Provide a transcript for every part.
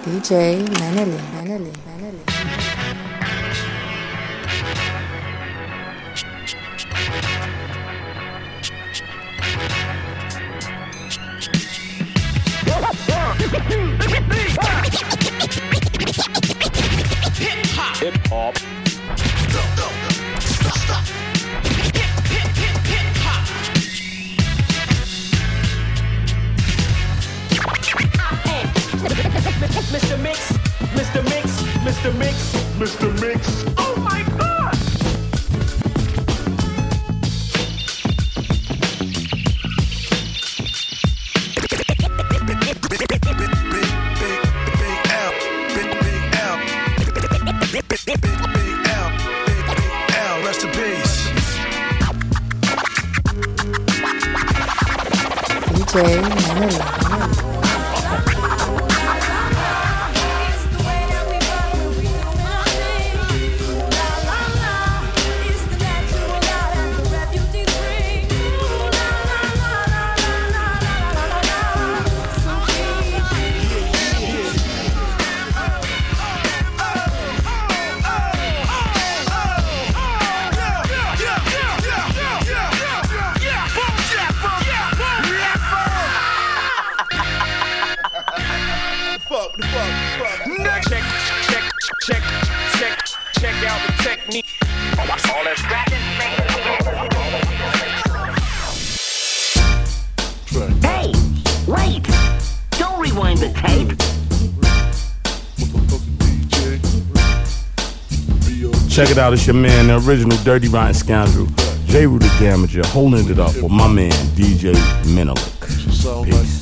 DJ Menelin, Menelin, Menelin. Hip hop. Mr. Mix, Mr. Mix, Mr. Mix, Mr. Mix. Oh my God! DJ Menelin, Check it out, it's your man, the original Dirty Rotten Scoundrel, J. Rue the Damager, holding it up with my man, DJ Menelik. Peace.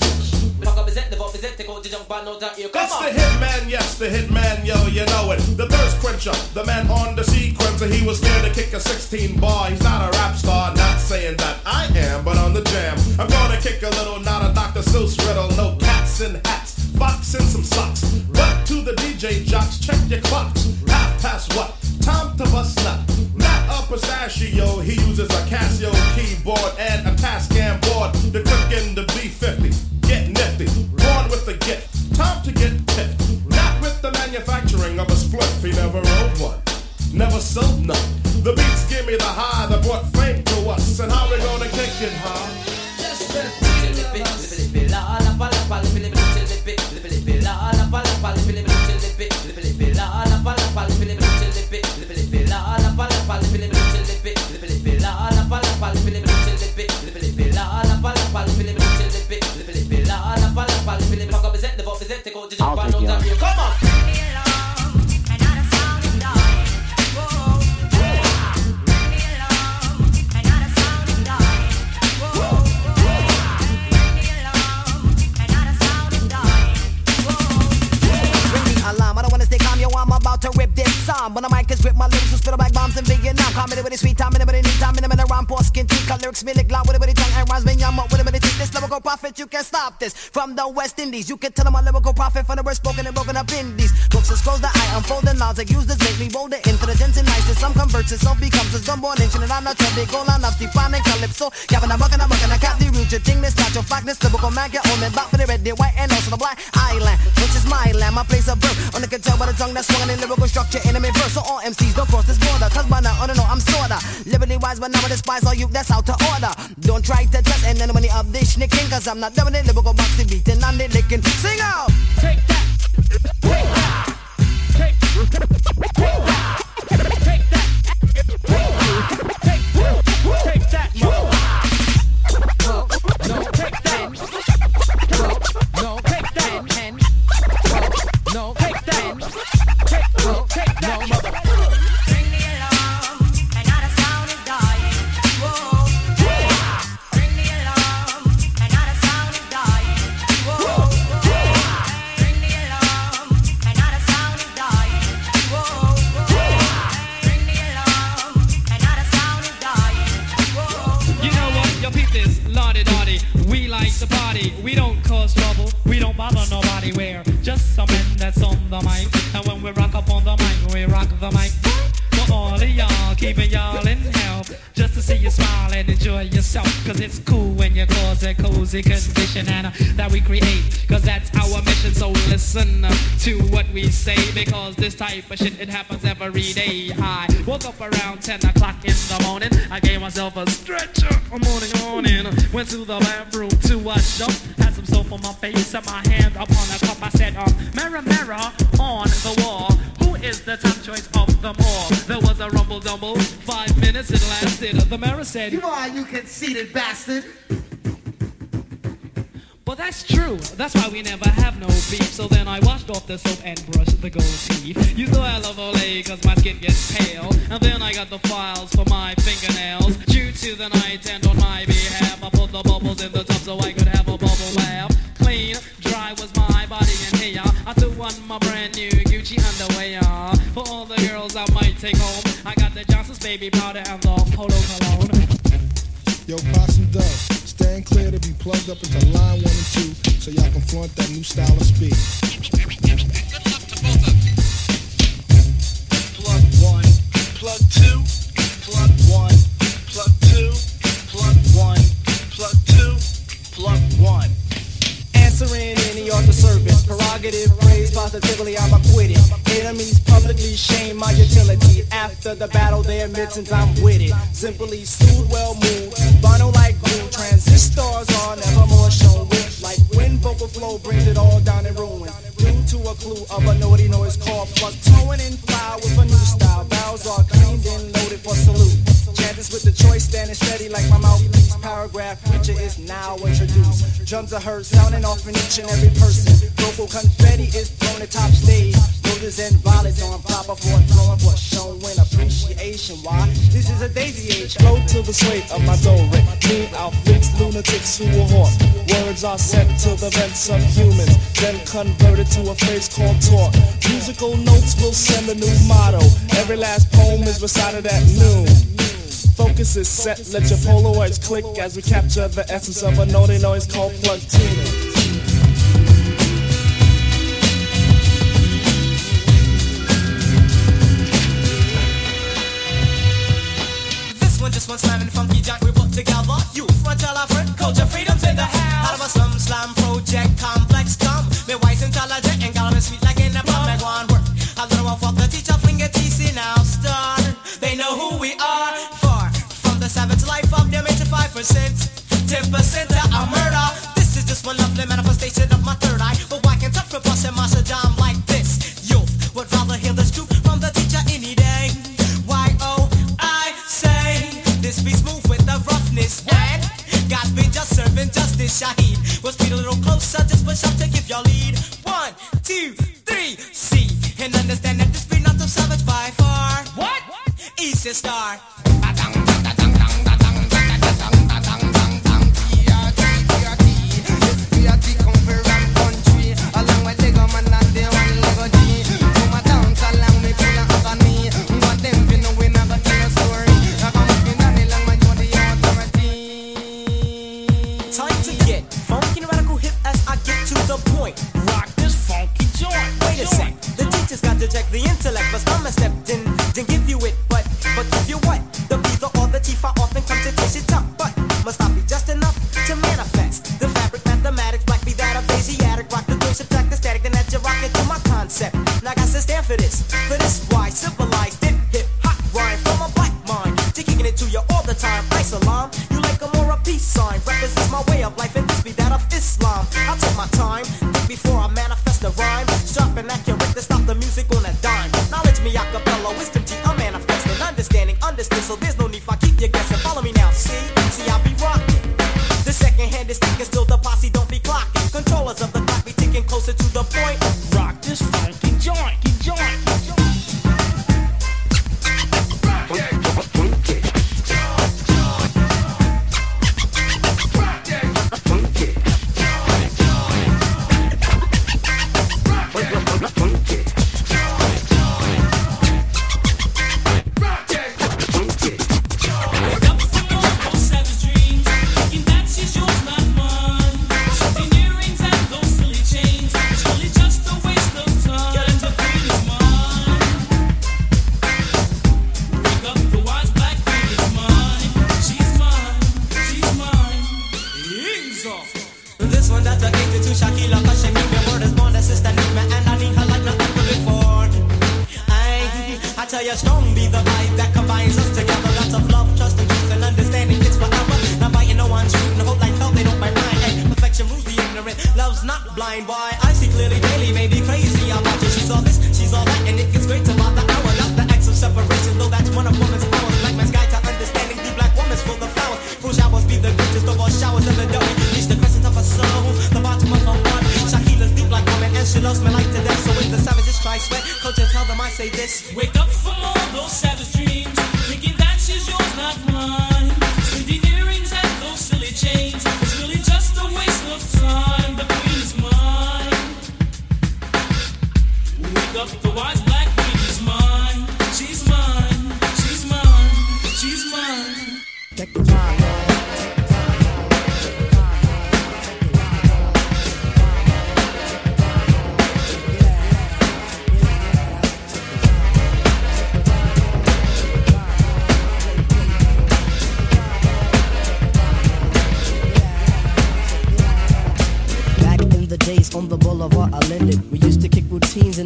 It's the hitman, yes, the hitman, yo, you know it. The thirst quencher, the man on the sequencer. He was scared to kick a 16 bar. He's not a rap star, not saying that I am, but on the jam. I'm gonna kick a little, not a Dr. Seuss riddle. No cats in hats, fox in some socks. But to the DJ jocks, check your clocks. Half past what? You can't stop this. From the West Indies, you can tell I'm a lyrical prophet from the word spoken and broken up in these. Books and scrolls that I unfold and laws that use this make me bolder intelligence and niceness. Some converts it, some becomes a born nation and I'm not trying to go on up, deep on and calypso. Gavin, I'm rockin', I'm rockin', I got the root, your thing, this not your fact, this lyrical man, get on me, back for the red, the white, and also the black island, which is my land, my place of birth. Only can tell by the tongue that's swung in lyrical structure, enemy verse. So all MCs don't cross this border, cause by now, I don't know, I'm sorta liberty wise, but now I despise all you that's out to order. Don't try to test and then money of this nicking, cause I'm not doing it, lyrical boxing beating and i'm the licking. Sing out! Take that! Cause it's cool when you cause a cozy condition and uh, that we create. Cause that's our mission. So listen uh, to what we say. Because this type of shit, it happens every day. I woke up around 10 o'clock in the morning. I gave myself a stretcher. a morning. Went to the bathroom to wash up. Soap on my face and my hand up on a cup. I said, um, mirror, mirror on the wall. Who is the top choice of them all? There was a rumble dumble. Five minutes it lasted. The mirror said, You are, you conceited bastard. Well, that's true. That's why we never have no beef. So then I washed off the soap and brushed the gold teeth. You know I love Olay cause my skin gets pale. And then I got the files for my fingernails. Due to the night and on my behalf, I put the bubbles in the tub so I could have a bubble bath. Gucci underwear. For all the girls I might take home, I got the Johnson's baby powder and the Polo cologne. Yo, Possum Dub, stand clear to be plugged up into line one and two so y'all can flaunt that new style of speed. Plug one, plug two, plug one, plug two, plug one, plug two, plug one. Any other service, prerogative, praise positively, I'm acquitted. Enemies publicly shame my utility. After the battle, they admit since I'm with it. Simply soothe, well moved, vinyl like glue. Transistors are never more shown with. Like when vocal flow brings it all down in ruin. Due to a clue of a naughty noise called plug towing in fly with a new style. Barrels are cleaned and loaded for salute. Chanters with the choice standing steady like my mouthpiece. Paragraph preacher is now introduced. Drums are heard sounding off in each and every person. Vocal confetti is thrown at top stage. Roses and violets on proper for throwing for showing appreciation. Why? This is a daisy age. Flow to the sway of my do re. Mean outfits, lunatics who are hot. Words are sent to the vents of humans, then converted to a phrase called talk. Musical notes will send a new motto. Every last poem is recited at noon. Focus is set, let your Polaroids click as we capture the essence of a naughty noise called plug tuning. This one just one slamming funky jack we put together. You tell our culture freedom's in the house. Out of a slum slam project come. Funky.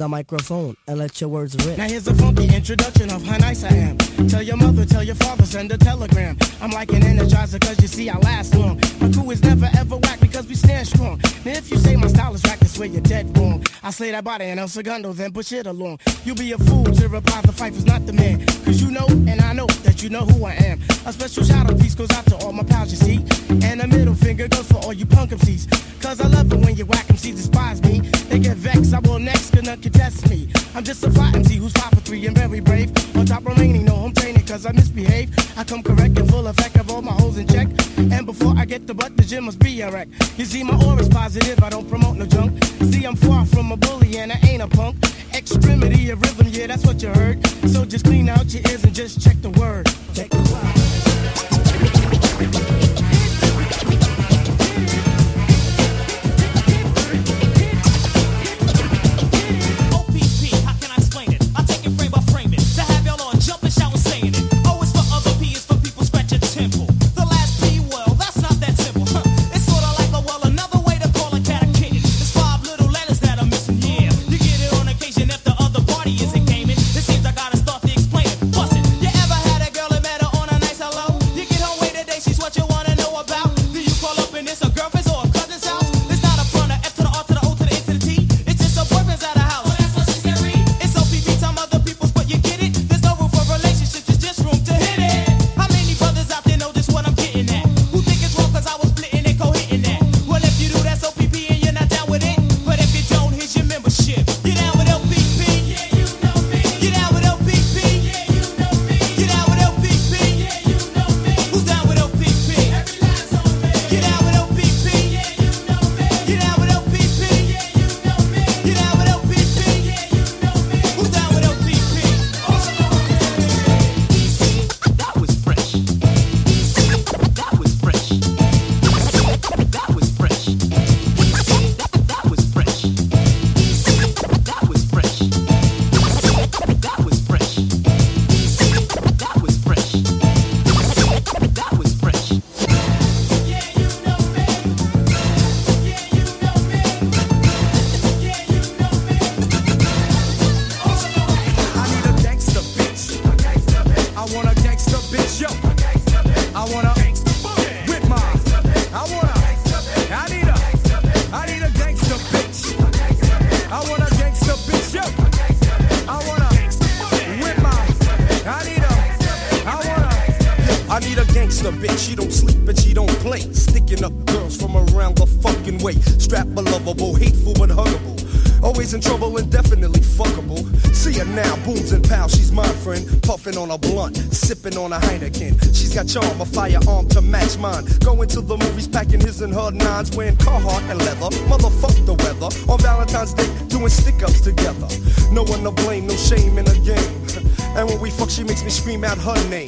the microphone and let your words rip. Now here's a funky introduction of how nice I am. Tell your mother, tell your father, send a telegram. I'm like an energizer cause you see I last long. My crew is never ever whack because we stand strong. Now if you say my style is whack, I where you're dead wrong. I say that body and El Segundo, then push it along. You'll be a fool to reply the fight is not the man. Cause you know and I know that you know who I am. A special shout out piece goes out to all my pals you see. And a middle finger goes for all you punk MCs. Cause I love it when you whack them, she despise me. They get vexed, I will next, gonna contest me. I'm just a fly MC who's five for three and very brave. On top remaining, no, I'm training cause I misbehave. I come correct and full effect of all my holes in check. And before I get the butt, the gym must be a wreck. You see, my aura's positive, I don't promote Valentine's wearing Carhartt and leather. Motherfuck the weather. On Valentine's Day, doing stick ups together. No one to blame, no shame in the game. And when we fuck, she makes me scream out her name.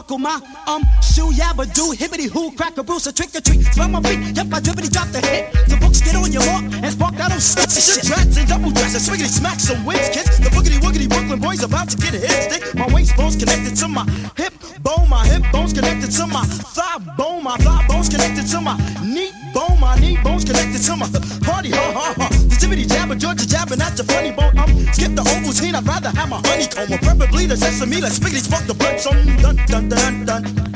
buckle my um shoe, yabba do, hibbity hoo, crack a bruise, a trick or treat. Smell my feet, yep, I drippity drop the hit. The books get on your mark and spark that old shit. Shit rats and double dress and swiggity smack some wings, kids. The boogity woogity Brooklyn boys about to get a hit stick. My waist bone's connected to my hip bone, my hip bone's connected to my thigh bone, my thigh bone's connected to my knee bone, my knee bone's connected to my party, ha ha Jibbity jabber, Georgia jabbing at your funny bone. I'm um, skip the Ovaltine, I'd rather have my honeycomb. Or preferably the sesame, let's spiggity spark the blood. Some um, dun dun dun dun.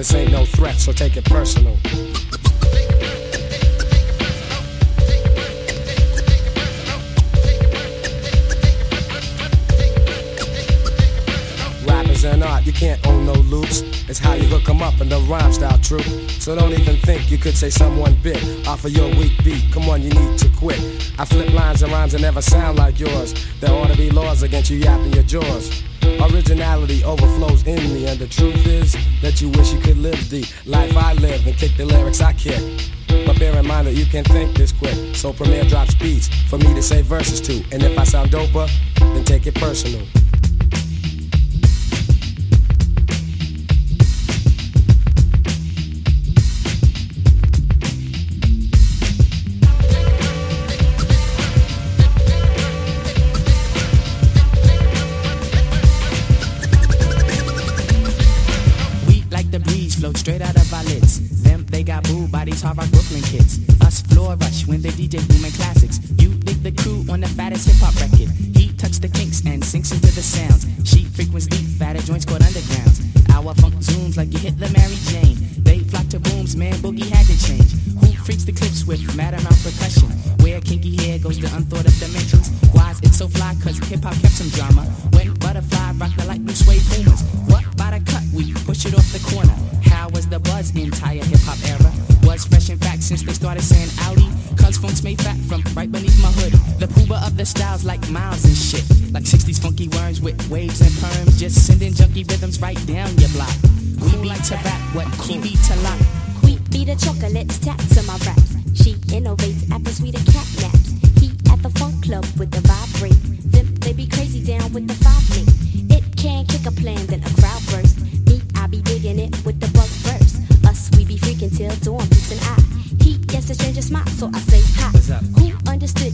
this ain't no threat, so take it personal. and art. You can't own no loops. It's how you hook 'em up in the rhyme style true. So don't even think you could say someone bit off of your weak beat. Come on, you need to quit. I flip lines and rhymes that never sound like yours. There ought to be laws against you yapping your jaws originality overflows in me, and the truth is that you wish you could live the life I live and kick the lyrics I kick. But bear in mind that you can think this quick, so Premier drops beats for me to say verses to, and if I sound doper, then take it personal. till dawn meets and I. He gets a strange smile, so I say hi. Who understood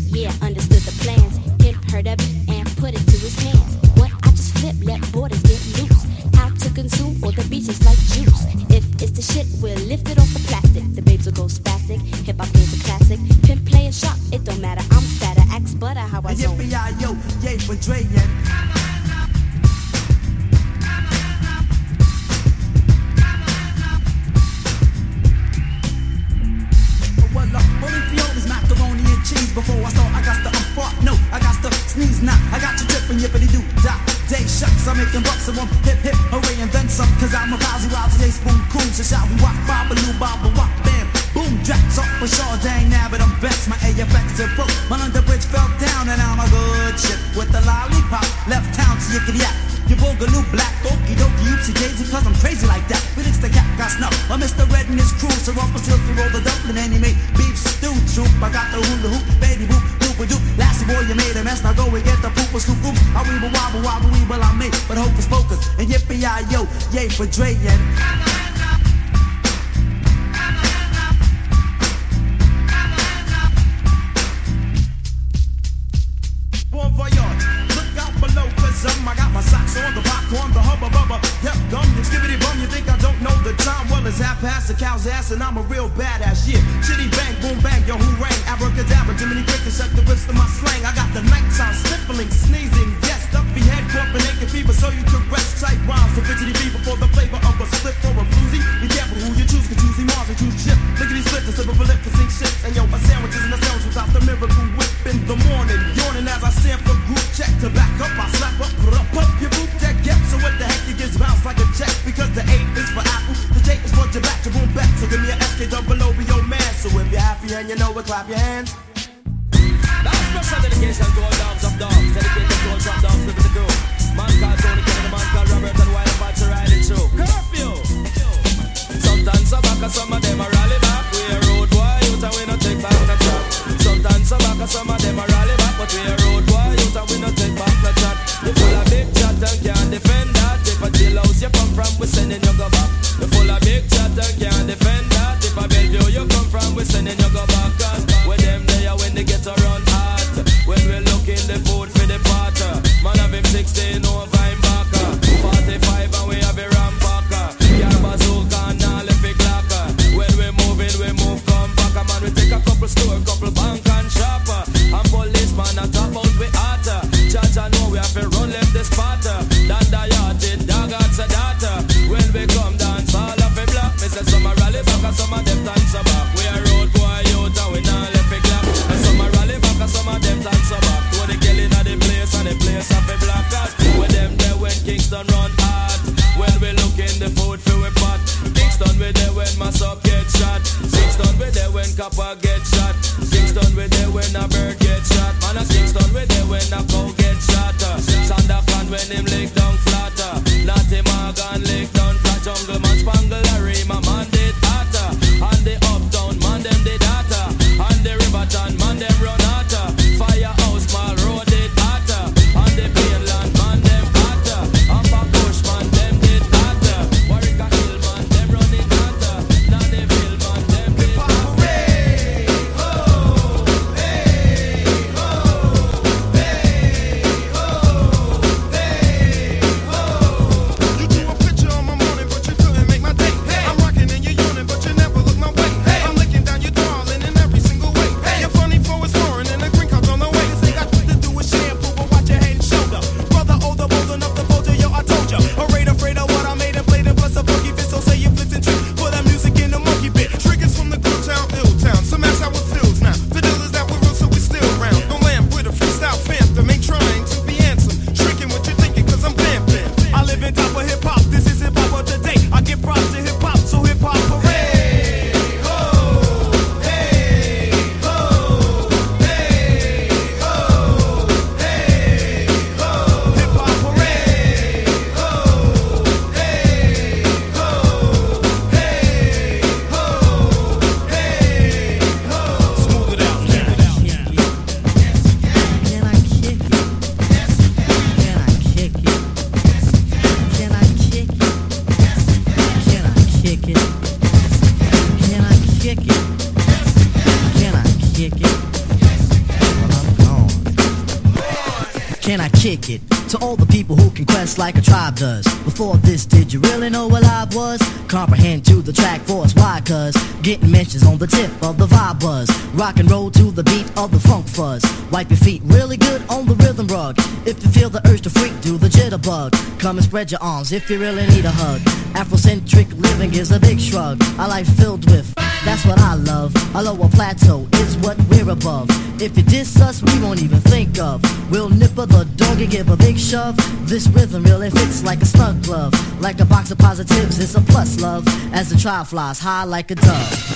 like a tribe does. Before this, did you really know what I was? Comprehend to the track force, why? Cause getting mentions on the tip of the vibe buzz. Rock and roll to the beat of the funk fuzz. Wipe your feet really good on the rhythm rug. If you feel the urge to freak, do the jitterbug. Come and spread your arms if you really need a hug. Afrocentric living is a big shrug. A life filled with, that's what I love. A lower plateau is what we're above. If you diss us, we won't even think of. We'll nipper the dog and give a big shove. This rhythm really fits like a snug glove. Like a box of positives, it's a plus love. As the trial flies high like a dove.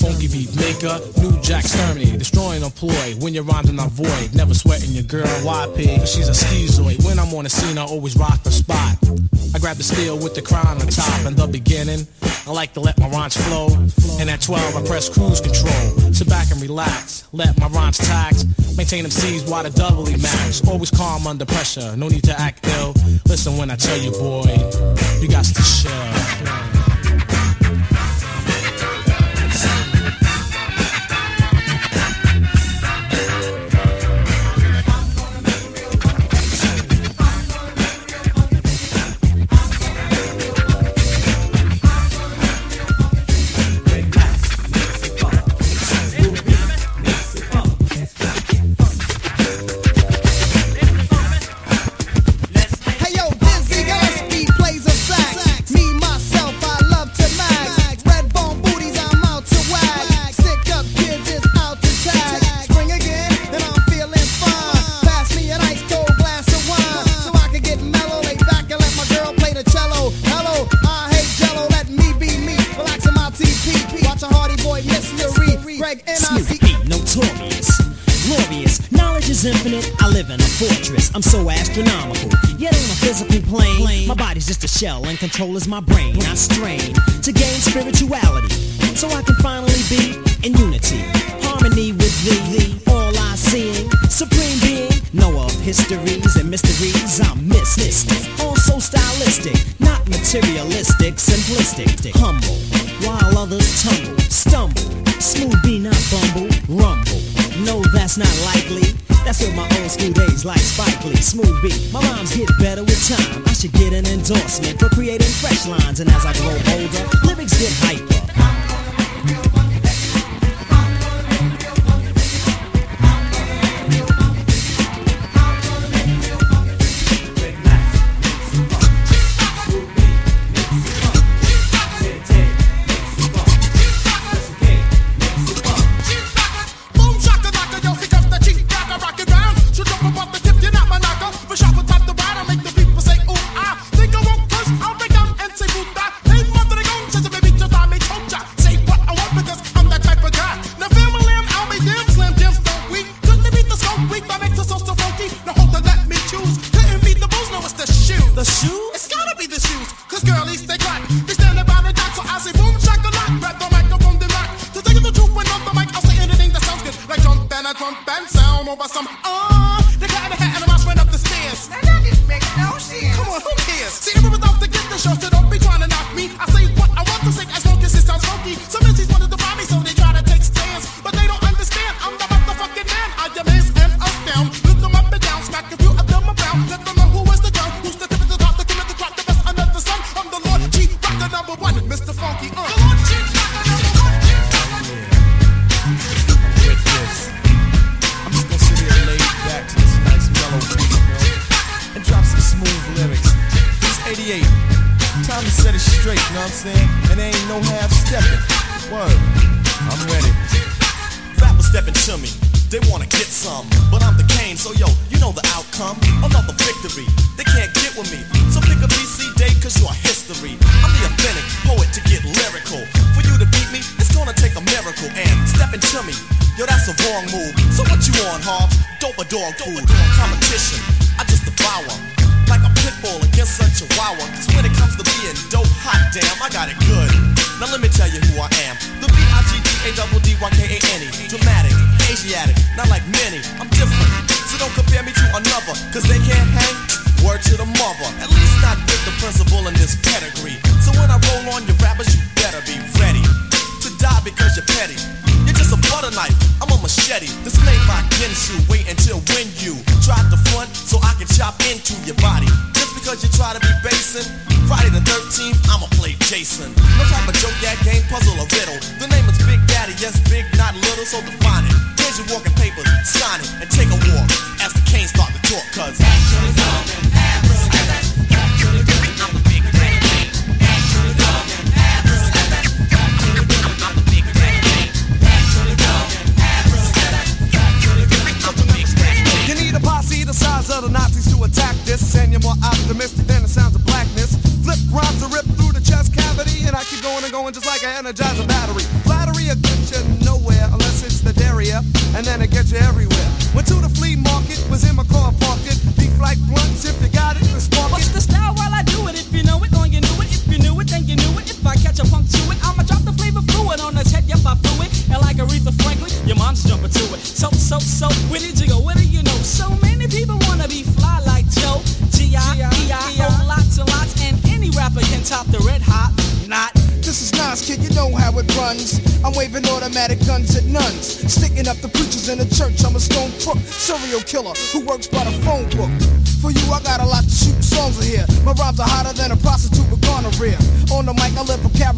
funky beat maker, new jack exterminator, destroying a ploy. When your rhymes are not void, never sweating your girl YP, she's a schizoid. When I'm on the scene, I always rock the spot. I grab the steel with the crown on top in the beginning. I like to let my rhymes flow. And at 12, I press cruise control. Sit back and relax. Let my rhymes tax. Maintain them C's while the doubly max. Always calm under pressure. No need to act ill. Listen when I tell you, boy, you got to chill. I'm so astronomical. Yet on a physical plane, my body's just a shell and control is my brain. I strain to gain spirituality so I can finally be in unity, harmony with thee, all I see, supreme being. Know of histories and mysteries, I'm mystic. Also stylistic, not materialistic, simplistic, humble. While others tumble, stumble, Smooth B not bumble, rumble. No, that's not likely that's in my old school days, like Spike Lee, Smooth B. My rhymes get better with time. I should get an endorsement for creating fresh lines. And as I grow older, lyrics get hyper.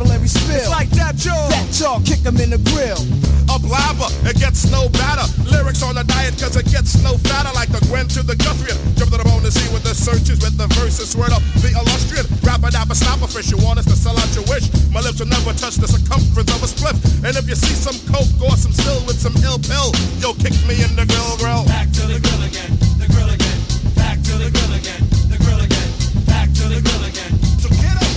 vocabulary spill. It's like that, Joe. That jaw, kick him in the grill. A blabber, it gets no better. Lyrics on a diet, cause it gets no fatter. Like the Gwen to the Guthrie. Jump to the bone to see with the searches, with the verses. Swear up, the illustrious. Rapper, dapper, snapper fish. You want us to sell out your wish? My lips will never touch the circumference of a spliff. And if you see some coke or some still with some ill pill, yo, kick me in the grill, grill. Back to the grill again, the grill again. Back to the grill again, the grill again. Back to the grill again. So get up.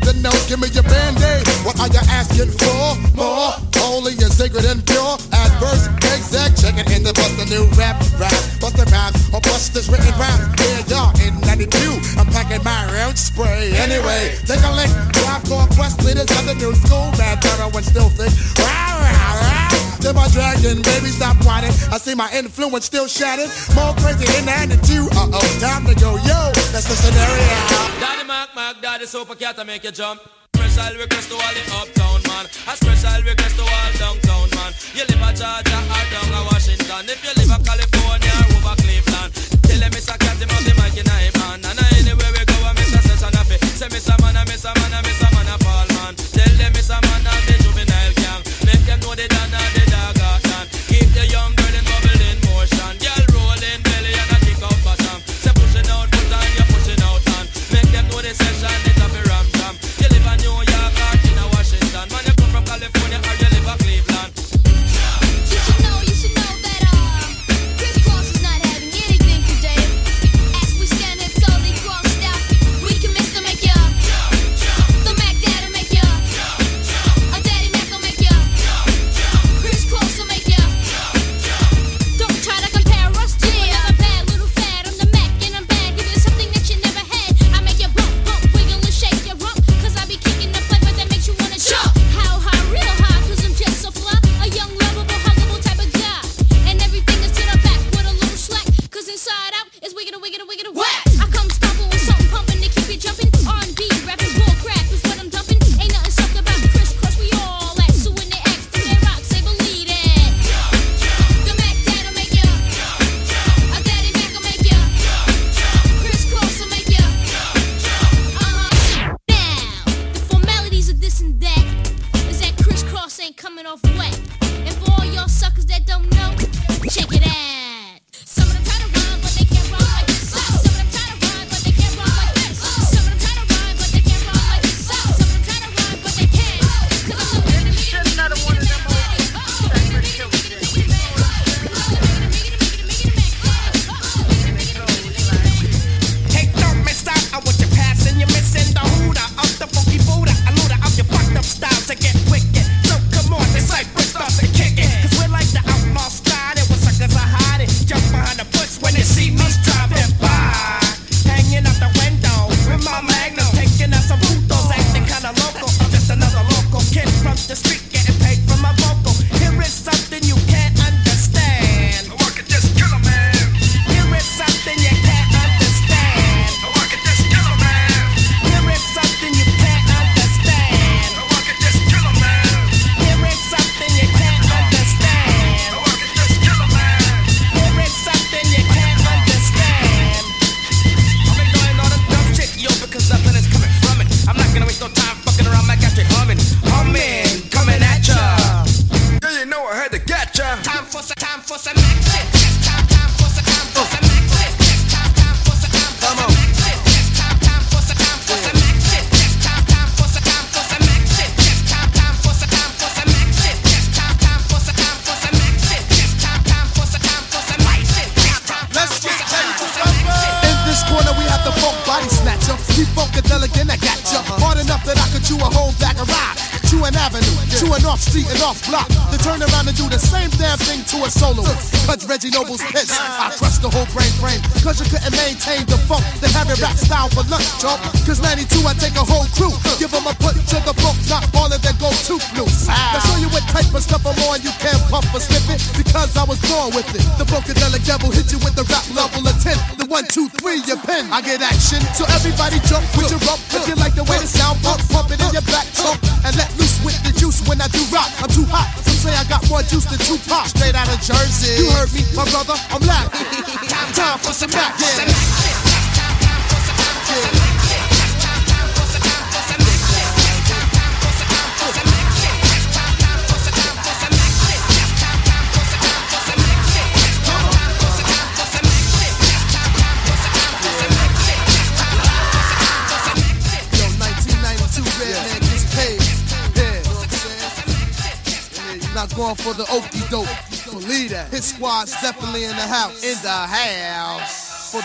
the nose, give me your band-aid. What are you asking for? More? holy and sacred and pure. Adverse, exact, checking in the bust The new rap rap Bust the rhymes or bust this written rhymes. Here y'all in 92. I'm packing my round spray. Anyway, take a link. Tribe Called Quest leaders of the new school. Mad terror when still thick. Rah. Then my dragon, baby, stop whining. I see my influence still shattered. More crazy in the attitude. Uh-oh, time to go. Yo, that's the scenario. Daddy Mac Mac, Daddy Super Cat, I make you jump special request to all the uptown man. A special request to all downtown man. You live a Georgia or down a Washington. If you live a California or over Cleveland. Tell him it's a cat, him out the mic in a man, And anywhere we go, I'm Mr. Session Say Mr.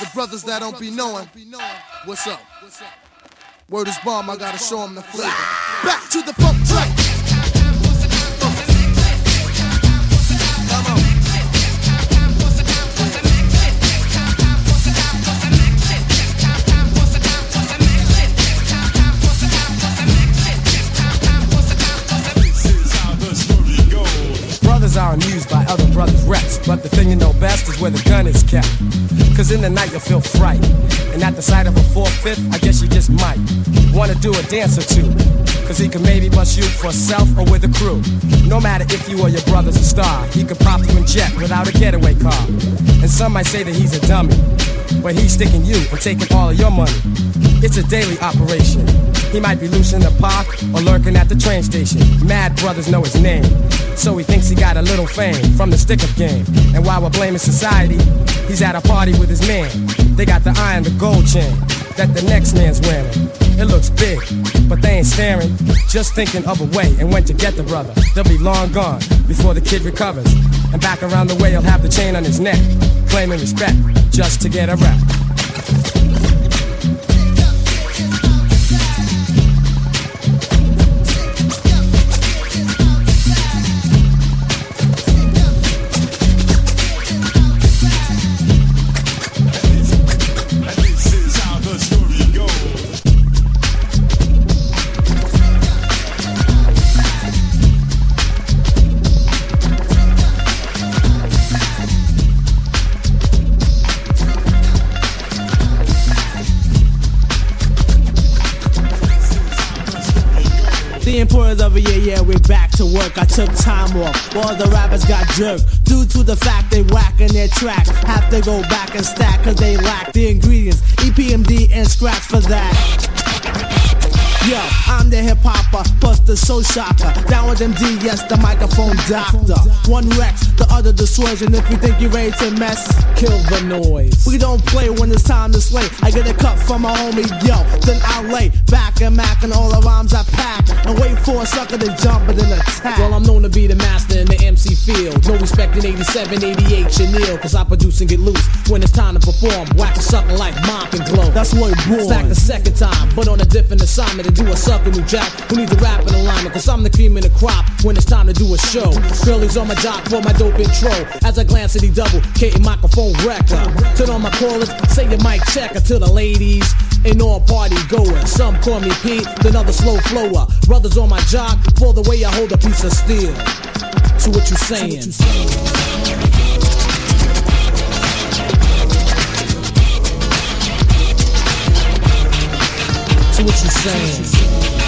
the brothers that don't be knowing, what's up? What's up? Word is bomb, I gotta show them the flavor. Back to the funk track. Brothers are amused by other brothers' reps, but the thing you know best is where the gun is kept. Cause in the night you'll feel fright. And at the sight of a four-fifth, I guess you just might wanna do a dance or two. Cause he can maybe bust you for self or with a crew. No matter if you or your brother's a star, he could pop you in jet without a getaway car. And some might say that he's a dummy, but he's sticking you and taking all of your money. It's a daily operation. He might be loose in the park or lurking at the train station. Mad brothers know his name, so he thinks he got a little fame from the stick-up game. And while we're blaming society, he's at a party with his man. They got the eye and the gold chain that the next man's wearing. It looks big, but they ain't staring, just thinking of a way and when to get the brother. They'll be long gone before the kid recovers. And back around the way, he'll have the chain on his neck, claiming respect just to get a rap. Work. I took time off while the rappers got jerked. Due to the fact they whacking their tracks. Have to go back and stack cause they lack the ingredients. EPMD and scratch for that. Yo, I'm the hip hopper, the soul shocker. Down with them D, yes, the microphone doctor. One Rex, the other dissuasion. If you think you're ready to mess, kill the noise. We don't play when it's time to slay. I get a cut from my homie, yo, then I lay back and mac and all the rhymes I pack. And wait for a sucker to jump and then attack. Well, I'm known to be the master in the MC field. No respect in 87, 88, Chanel, cause I produce and get loose. When it's time to perform, whack a sucker like mop and glow. That's what it born. Back the second time, but on a different assignment to do a sucker new jack who needs a rap in alignment. Cause I'm the cream in the crop when it's time to do a show. Girlies on my jock for my dope intro. As I glance at the double, K microphone wrecker. Turn on my callers, say your mic checker to the ladies. And all party goers. Some call me Pete, then other slow flower. Brothers on my jock for the way I hold a piece of steel. So what you saying? So what you saying?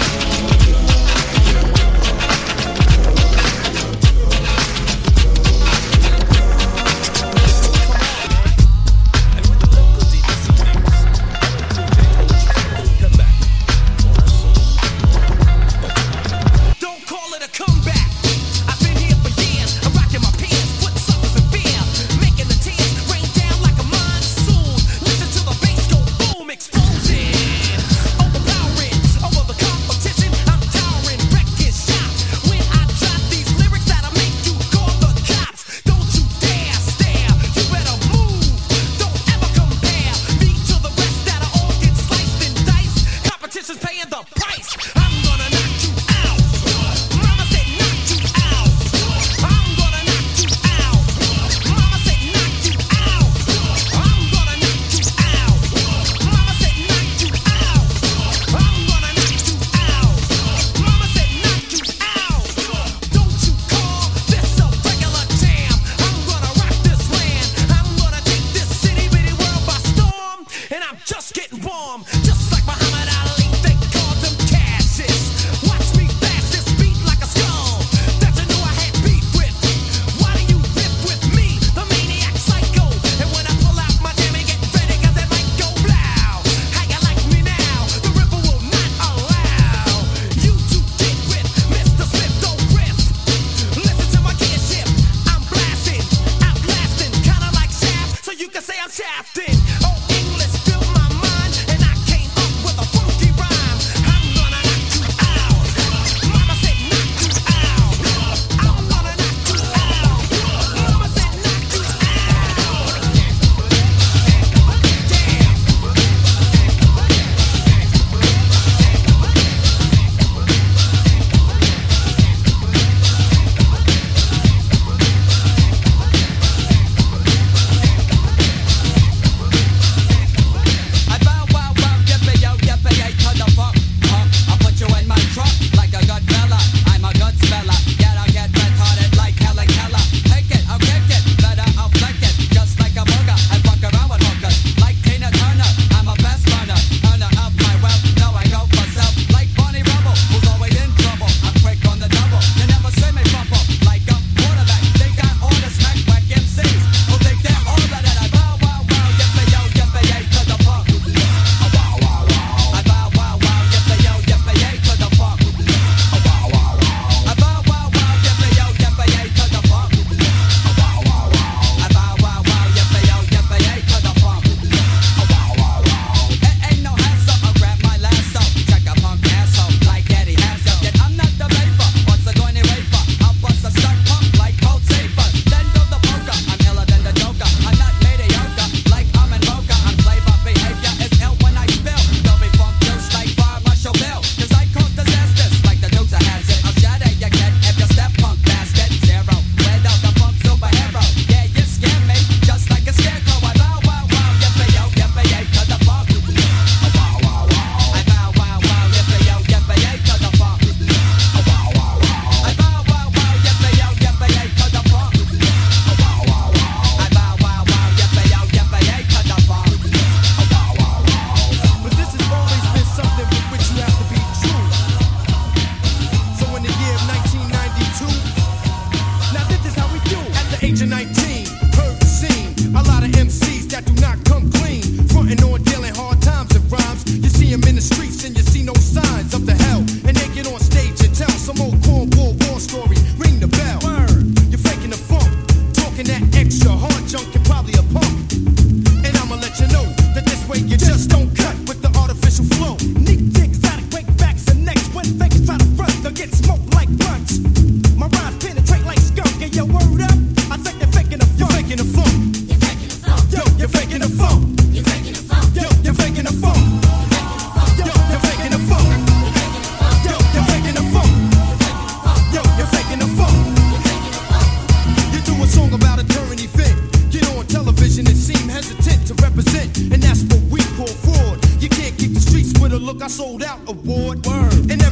I sold out award word. And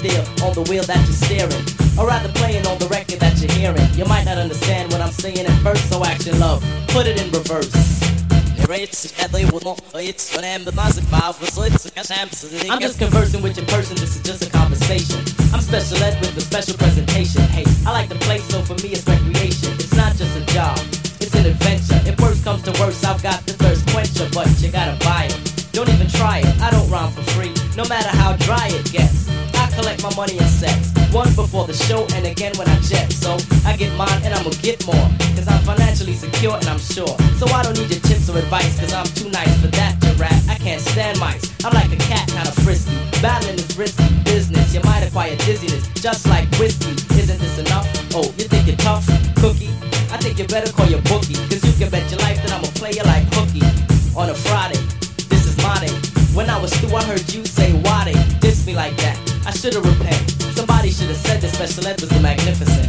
still on the wheel that you're steering. Or rather playing on the record that you're hearing. You might not understand what I'm saying at first, so action love, put it in reverse. I'm just conversing with your person, this is just a conversation. I'm special ed with a special presentation. money and sex. Once before the show and again when I jet. So I get mine and I'ma get more. Cause I'm financially secure and I'm sure. So I don't need your tips or advice. Cause I'm too nice for that to rap. I can't stand mice. I'm like a cat, kinda frisky. Battling is risky business. You might acquire dizziness, just like whiskey. Isn't this enough? Oh, you think you're tough? Cookie? I think you better call your bookie. Cause you can bet your life that I'm a player like hooky. On a Friday, this is my day. When I was through, I heard you say why they diss me like that. I should've celeb was the magnificent.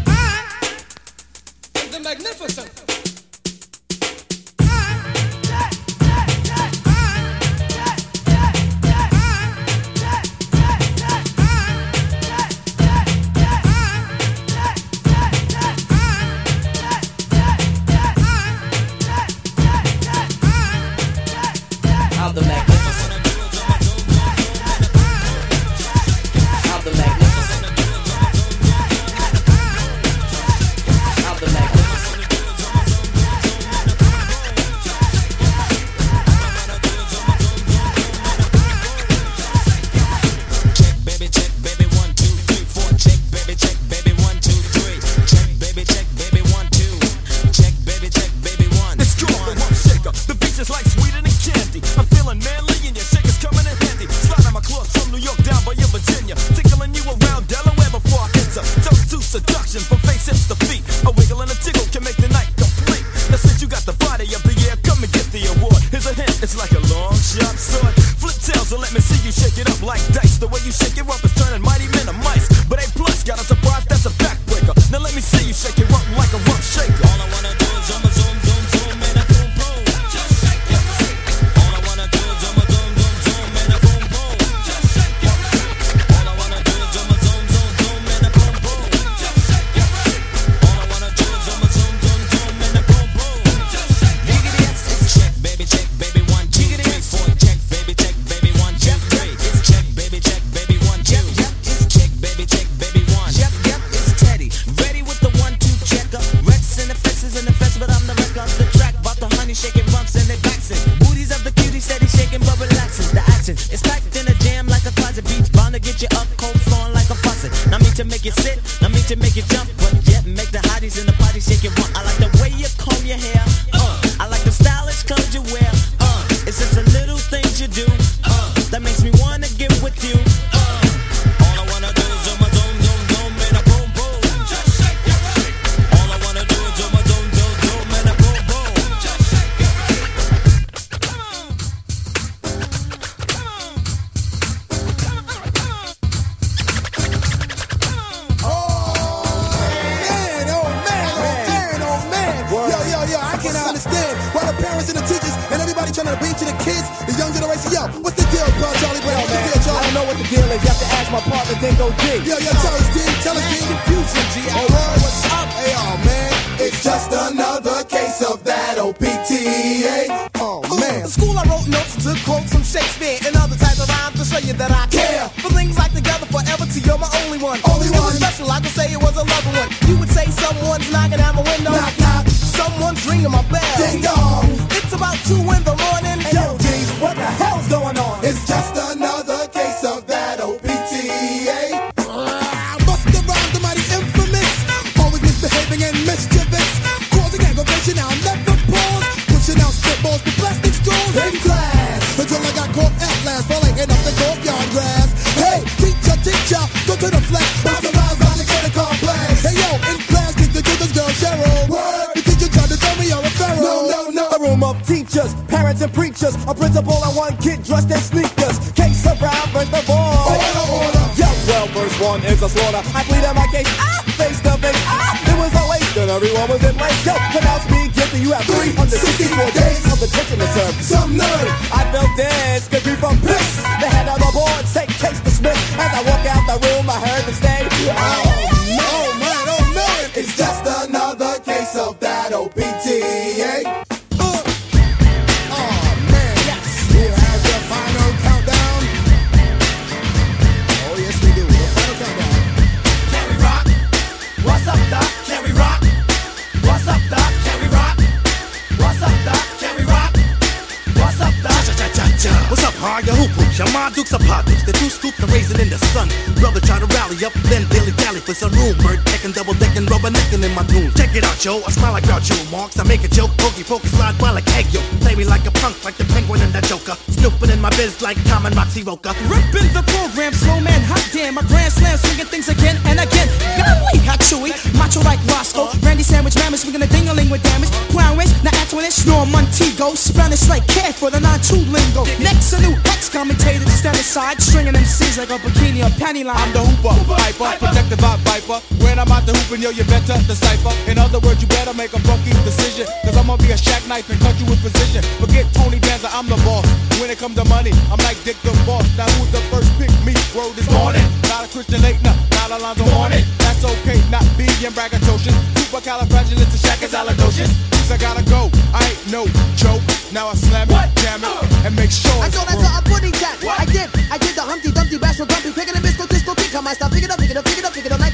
Ma dukes pot dukes. The two scoops are raising in the sun. Brother try to rally up, then dilly dally for some room. Bird decking, double decking, rubbernecking in my tune. Check it out, yo. I smile like Groucho Marx. I make a joke, pokey pokey slide by like egg yolk. Play me like a punk, like the penguin and the joker. Snooping in my biz like Tom and Roxy Roca. Ripping the program, slow man, hot damn. My grand slam, swinging things again and again. Golly, how chewy, macho like Roscoe. Randy Sandwich, mammoth, swinging a ding-a-ling with damage. Crown now Antoinette, snore Montego. Spanish like care for the non-two lingo. Next, a new hex commentator, stand aside, stringing MCs like a bikini or panty line. I'm the hooper, hyper, protective vibe viper. When I'm out the hooping, yo, you better decipher. In other words, you better make a funky decision. Cause I'm gonna be a shack knife and cut you with precision. Forget Tony Danza, I'm the boss. When it comes to money, I'm like Dick the boss. Now who's the first pick me? Word is morning. Not a Christian late, nah, not Alonzo Mourning. That's okay, not being braggadocious. Supercalifragilisticexpialidocious. Means I gotta go, I ain't no joke. Now I slam it, jam it, uh. and make sure I it's thought I saw a pudding cat. I did, I did the Humpty Dumpty bash for Grumpy, picking a biscuit, disco, kick on my stuff, pick it up, pick it up, pick it up, pick it up, like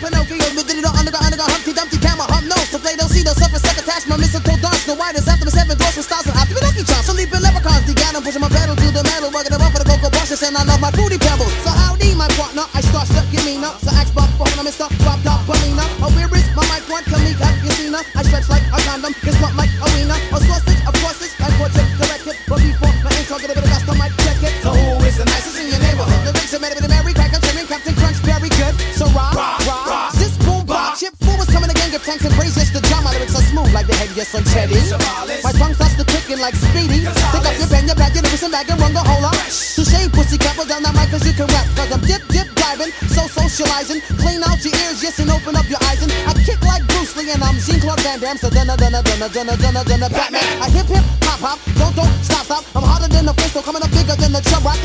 second attachment, mistletoe dance, white is after the seven doors, with stars, and after the donkey chomp, so leaping leprechauns, the gal, pushing my pedal to the metal, working the run for the cocoa brushes, and I love my fruity pebbles. So howdy, my partner, I start step, give me now, so ask Bob, for when I'm Mr. Bob Top Polina, oh, where is my mic one, come me, got Casina, I stretch like a condom, it's not like a wiener, a head, yes, on Teddy. My tongue starts to clicking like Speedy. Pick up your pen, your bag, your listen bag, and run the whole lot. To shame, pussy, couple down that mic, cause you can rap. Cause I'm dip, dip, diving, so socializing. Clean out your ears, yes, and open up your eyes. And I kick like Bruce Lee, and I'm Jean Claude Van Damme. So dunna, dunna, dunna, dunna, dunna, dunna, Batman. I hip, hip, hop, hop, don't, don't, stop, stop. I'm harder than the pistol, coming up bigger than the Chubb Rock.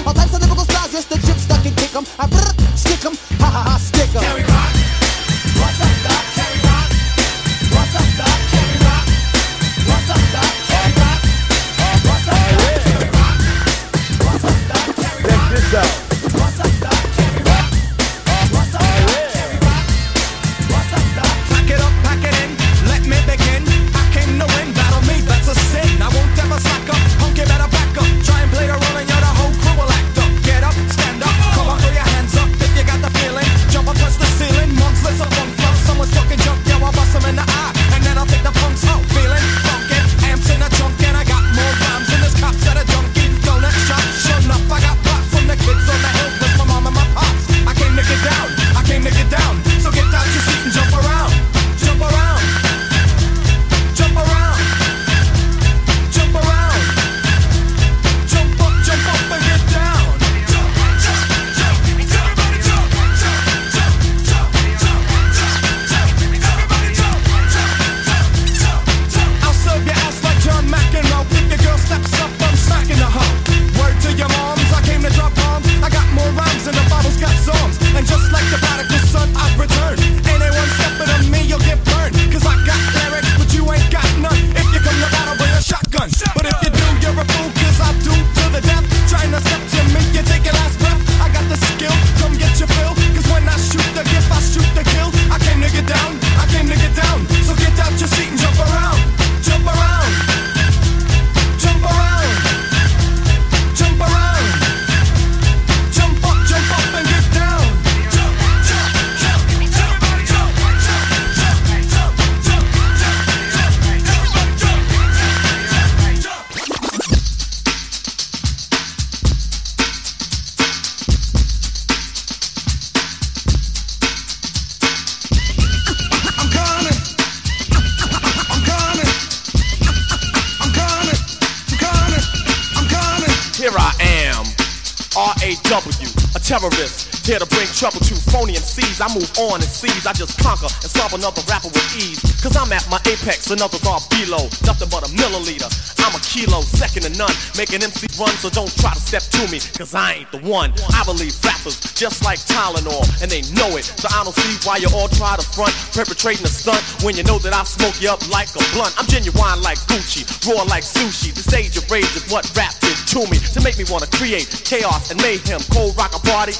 I move on and seize, I just conquer and solve another rapper with ease. Cause I'm at my apex, and others are below, nothing but a milliliter. I'm a kilo, second to none, making MC run, so don't try to step to me, cause I ain't the one. I believe rappers just like Tylenol, and they know it. So I don't see why you all try to front, perpetrating a stunt when you know that I smoke you up like a blunt. I'm genuine like Gucci, raw like sushi. The stage of rage is what rap did to me to make me wanna create chaos and mayhem. Cold rock a party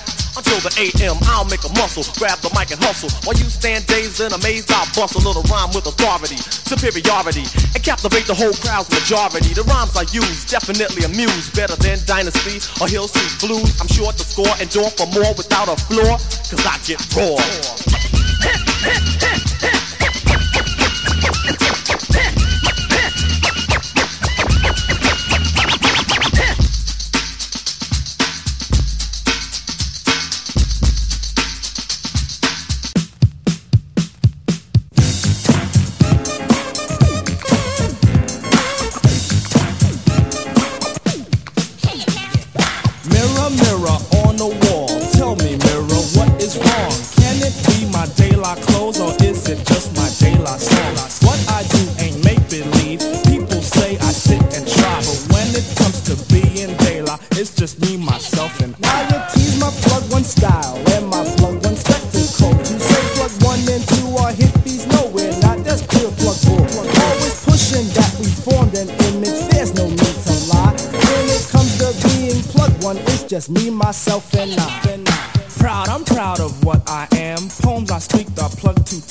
until the AM. I'll make a muscle, grab the mic and hustle. While you stand dazed and amazed, I'll bust a little rhyme with authority, superiority, and captivate the whole crowd's majority. The rhymes I use definitely amuse better than Dynasty or Hill Street Blues. I'm sure to score and door for more without a floor, cause I get raw.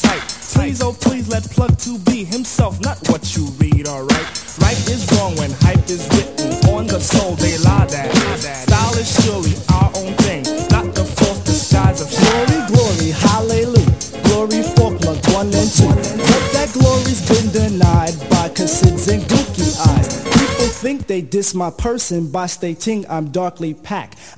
Tight. Please, oh please, let plug two be himself, not what you read, alright? Right is wrong when hype is written on the soul, they lie that. Style is surely our own thing, not the false disguise of Glory, glory, hallelujah. Glory for plug one and two. But that glory's been denied by cassids and gookie eyes. People think they diss my person by stating I'm darkly packed.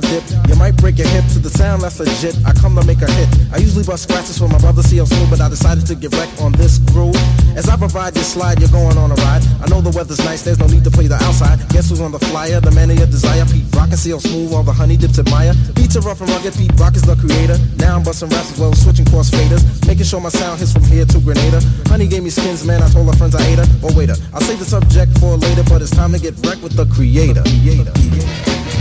Dive, dip. You might break your hip to the sound that's legit. I come to make a hit. I usually bust scratches for my brother CL Smooth, but I decided to get wrecked on this groove. As I provide your slide, you're going on a ride. I know the weather's nice, there's no need to play the outside. Guess who's on the flyer? The man of your desire, Pete Rock and CL Smooth, all the honey dips admire. Beats are rough and rugged, Pete Rock is the creator. Now I'm busting raps as well, switching cross faders. Making sure my sound hits from here to Grenada. Honey gave me skins, man, I told her friends I ate her. Oh, waiter, I'll save the subject for later, but it's time to get wrecked with the creator. creator. I'm addicted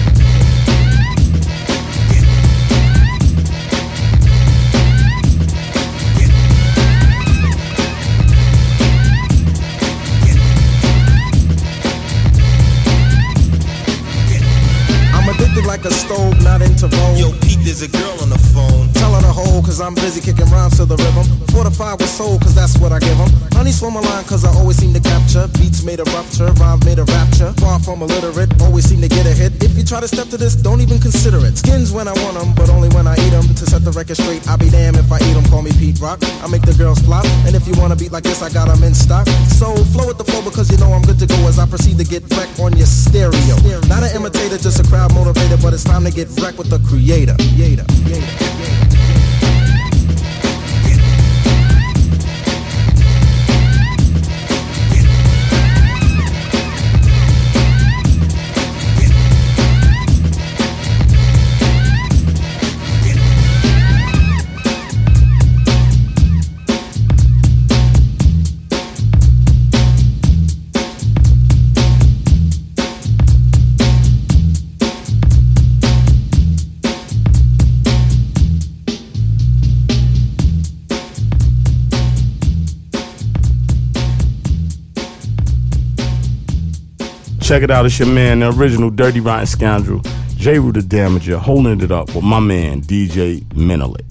like a stove, not into vogue. Yo, Pete, there's a girl on the phone. Tell her to hold, cause I'm busy kicking rhymes to the rhythm. Fortified with soul, cause that's what I give 'em. Honey swim a line, cause I always seem to capture. Beats made a rupture, rhymes made a rapture. Far from illiterate, always seem to get a hit. If you try to step to this, don't even consider it. Skins when I want 'em, but only when I eat 'em. To set the record straight, I'll be damned if I eat 'em. Call me Pete Rock. I make the girls flop. And if you want a beat like this, I got 'em in stock. So flow with the flow because you know I'm good to go as I proceed to get wrecked on your stereo. Not an imitator, just a crowd motivated, but it's time to get wrecked with the creator. creator. creator. Skills. Check it out. It's your man, the original Dirty Rotten Scoundrel, Jeru the Damaja, holding it up with my man, DJ Menelik.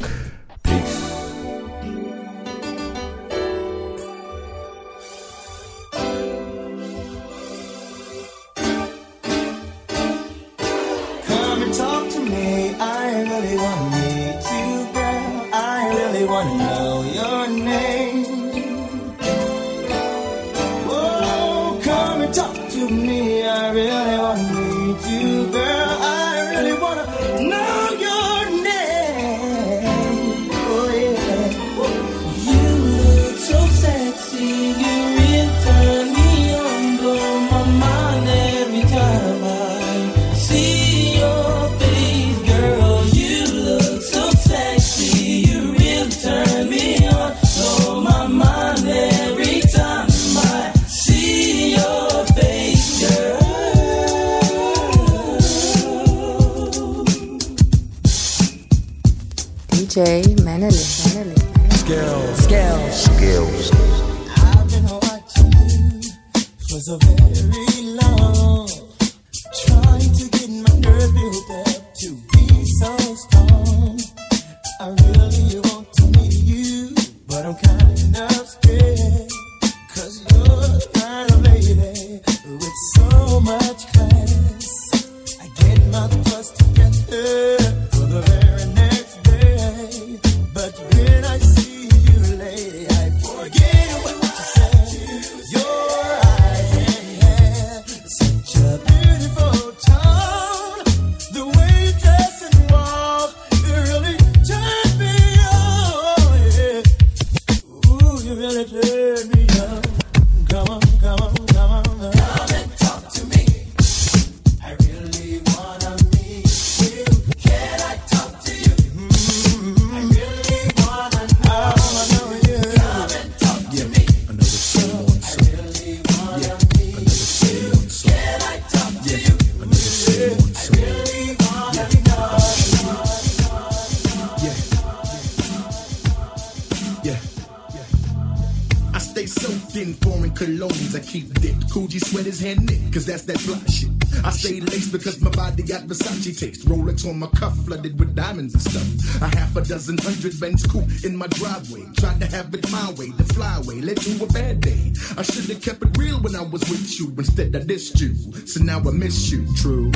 in my driveway. Tried to have it my way, the flyway led to a bad day. I should have kept it real when I was with you. Instead, I dissed you. So now I miss you, true.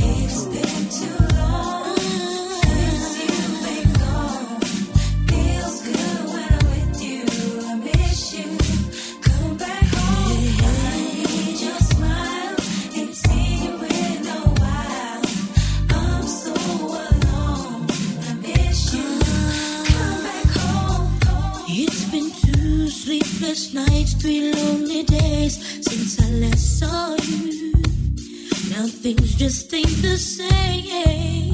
sleepless nights, three lonely days since I last saw you. Now things just ain't the same.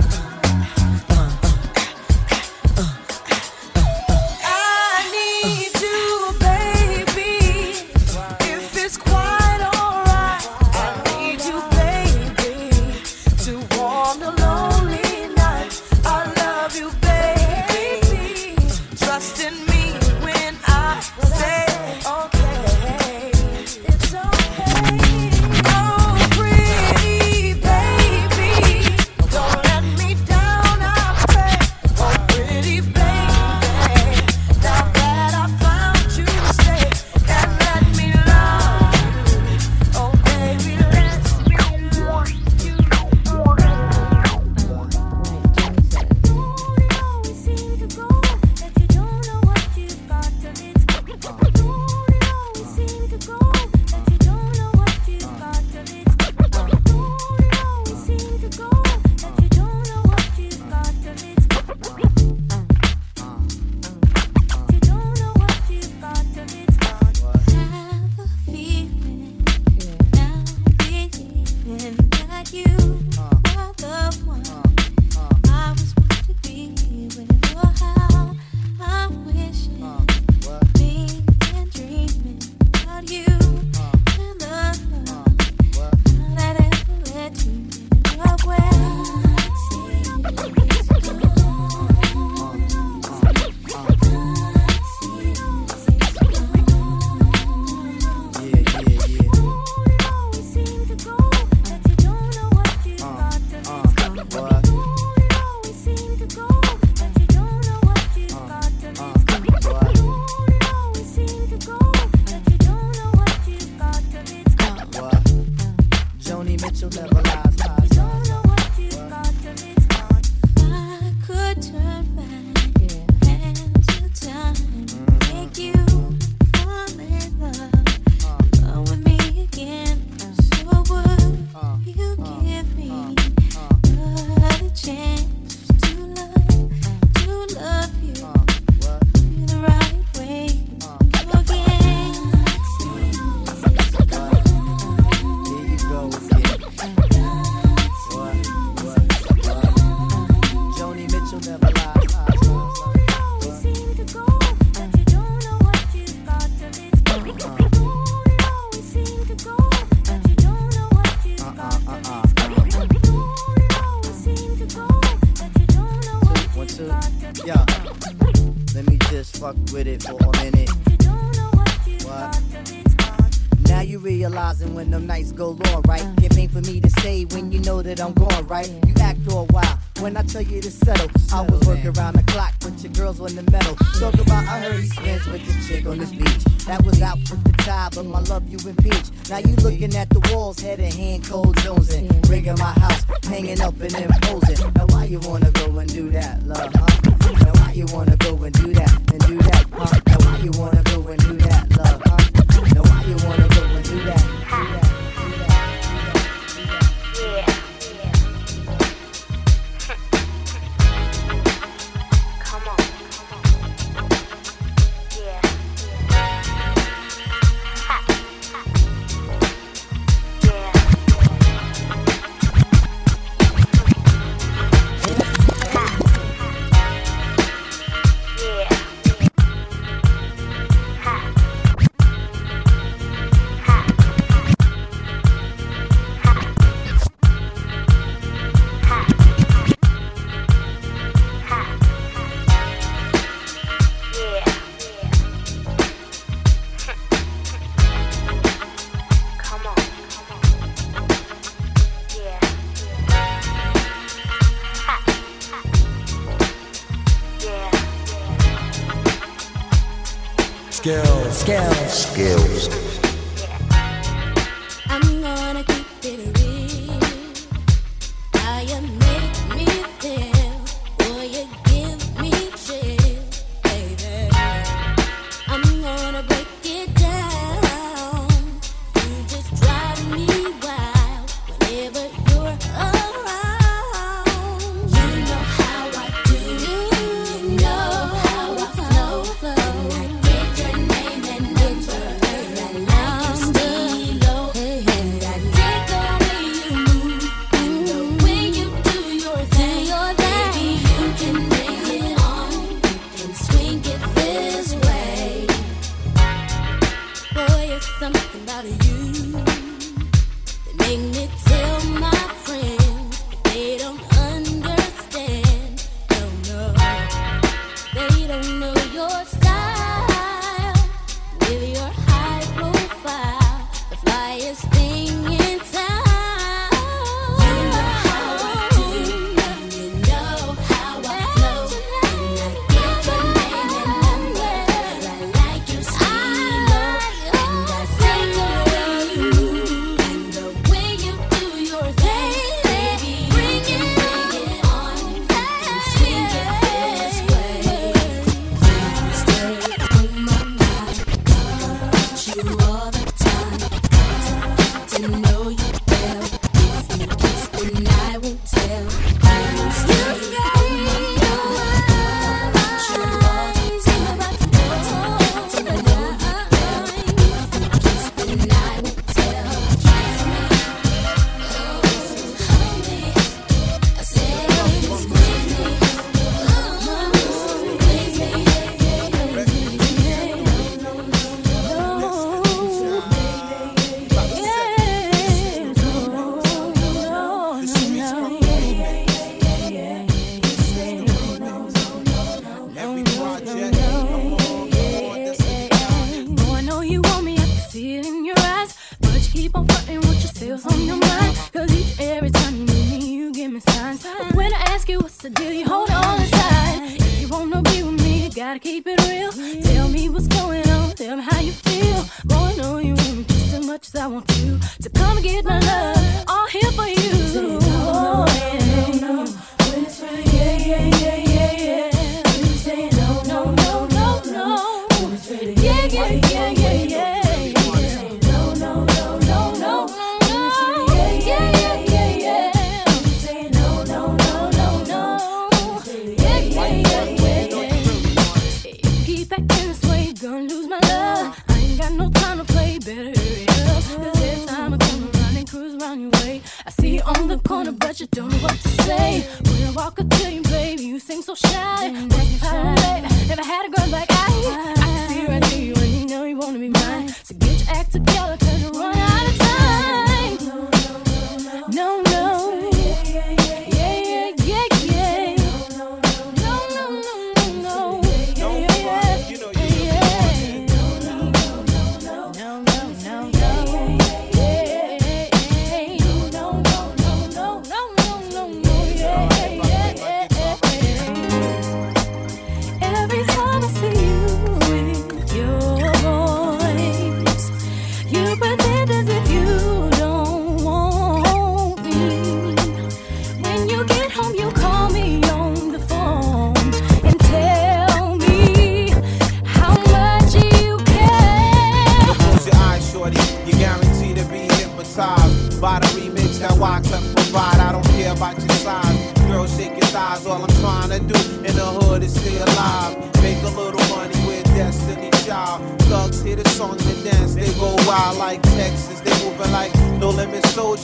something about you. That make me tell my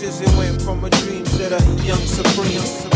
roses. It went from a dream to the young supreme.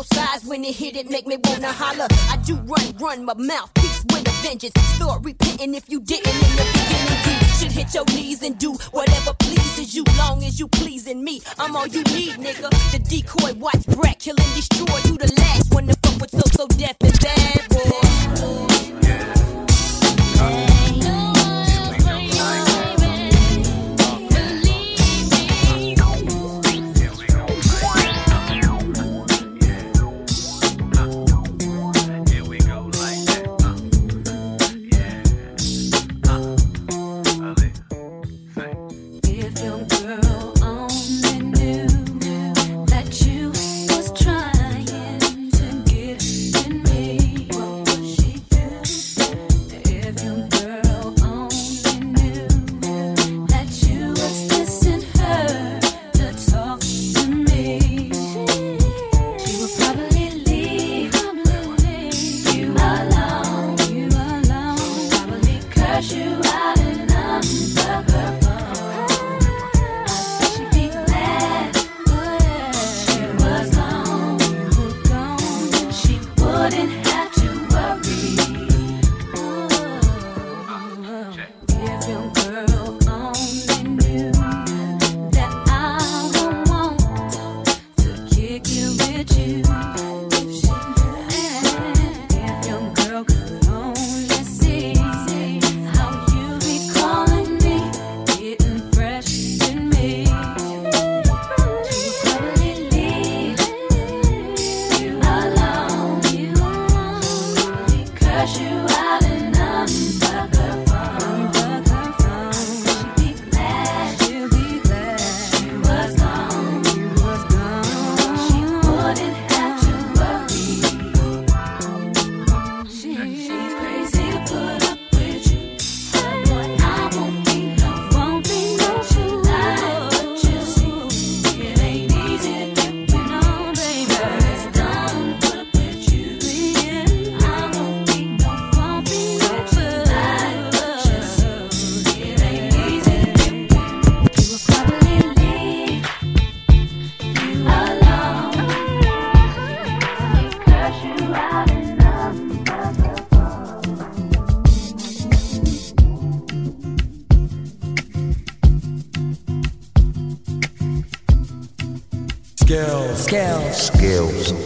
little size when it hit it make me wanna holler. I do run, run my mouthpiece with a vengeance. Start repenting if you didn't in the beginning. You should hit your knees and do whatever pleases you, long as you pleasing me. I'm all you need, nigga. The decoy watch brat kill and destroy. You the last one to fuck with so so deaf and bad. Skills. Skills.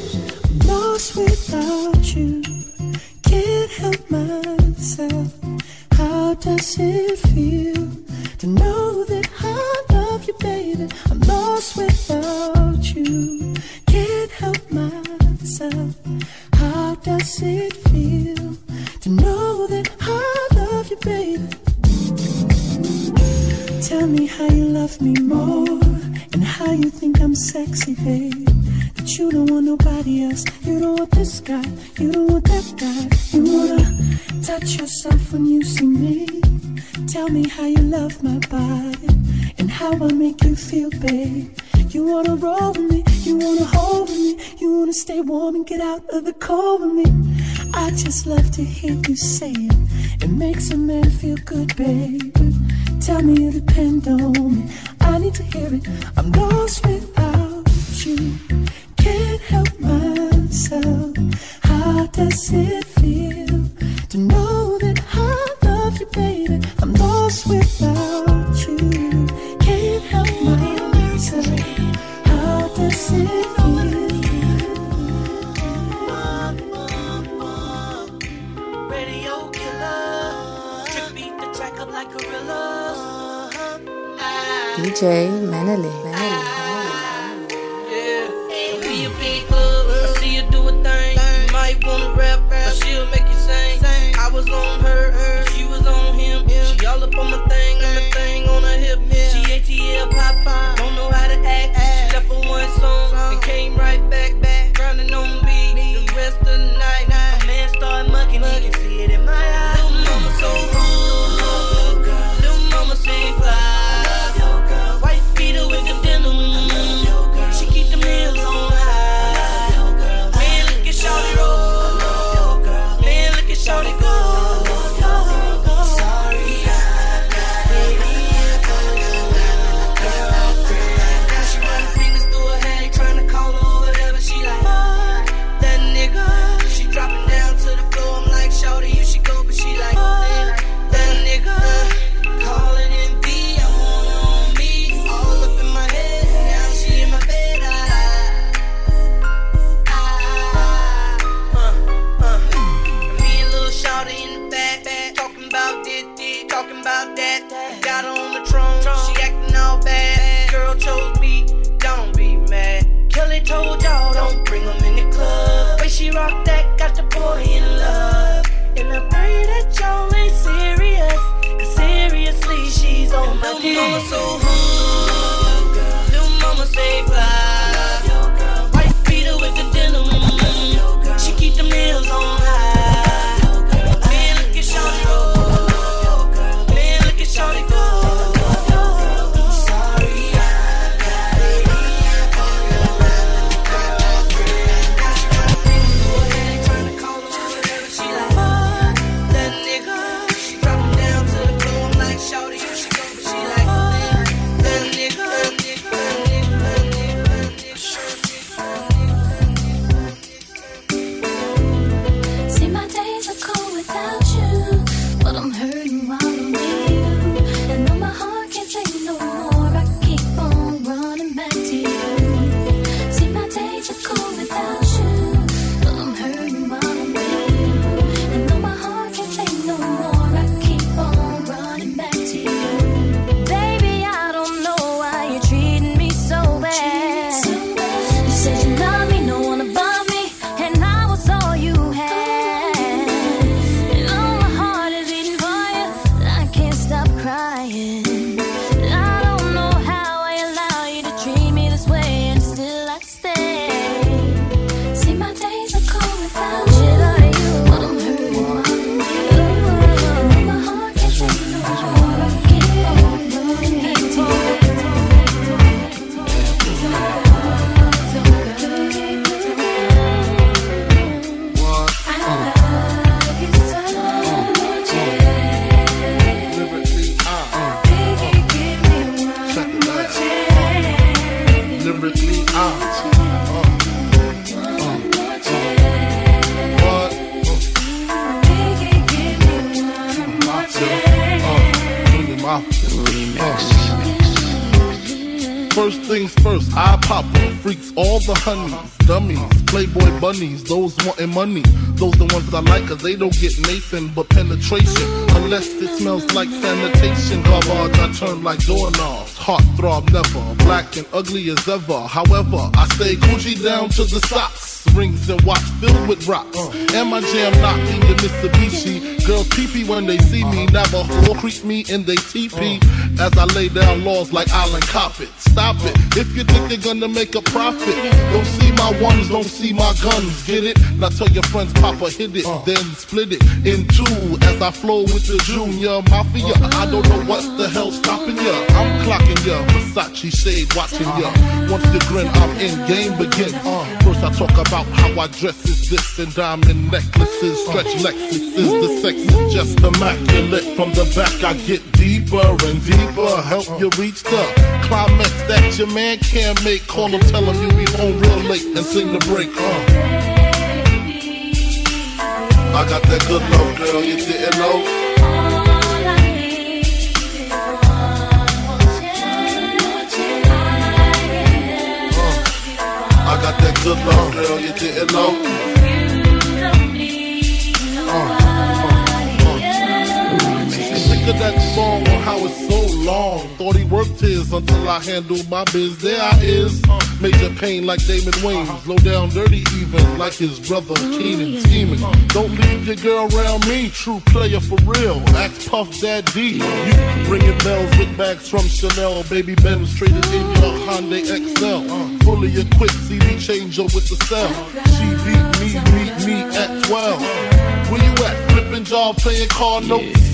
But penetration. Unless it smells like sanitation. Garbage, I turn like doorknobs. Heart throb never, black and ugly as ever. However, I stay Gucci down to the socks. Rings and watch filled with rocks. And my jam knocking your Mitsubishi. Girls peepee when they see me. Never whore creep me in they teepee. As I lay down laws like Island Coppet. Stop it. If you think you're gonna make a profit, don't see my ones, don't see my guns. Get it? Now tell your friends, Papa hit it, then split it in two. As I flow with the Junior Mafia. I don't know what the hell's stopping ya. I'm clocking ya. Versace shade watching ya. Once you grin, I'm in. Game begins. First I talk about how I dress is this and diamond necklaces, stretch Lexus is The sex just immaculate. From the back I get deeper and deeper. Help you reach the climax that your man can't make. Call him, tell him you be home real late and sing the break. Uh. I got that good love, girl, you didn't know. I got that good love, girl, you didn't know. Think of that song on how it's so long. Thought he worked his until I handled my biz. There I is. Major pain like Damon Wayans. Uh-huh. Low down dirty even like his brother mm-hmm. Keenan scheming. Don't leave your girl around me. True player for real. Ask Puff Dad D. You ringing bells with bags from Chanel. Baby Ben's traded in your Hyundai XL. Mm-hmm. Fully equipped CD changer with the cell. She beat me, beat me at 12. Where you at? Flipping job, playing car notes.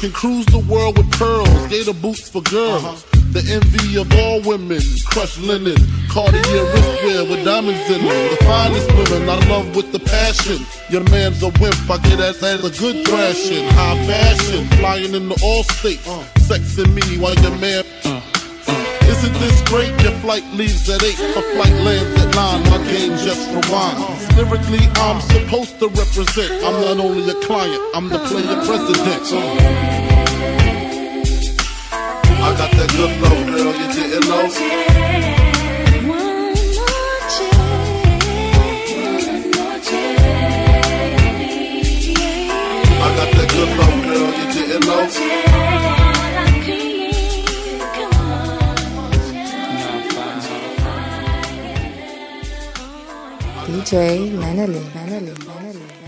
Can cruise the world with pearls, gator boots for girls. Uh-huh. The envy of all women, crushed linen, Cartier wristwear with diamonds in them. The finest women I love with the passion. Your man's a wimp, I get that as a good thrashing. High fashion, flying in the all states, uh. sexing me while your man. Uh. Isn't this great? Your flight leaves at 8, a flight lands at 9. My game just rewinds. Lyrically, I'm supposed to represent. I'm not only a client, I'm the player president. I got that good love, girl, you didn't know. I got that good love, girl, you didn't know. DJ Manelli. Manelli. Manelli.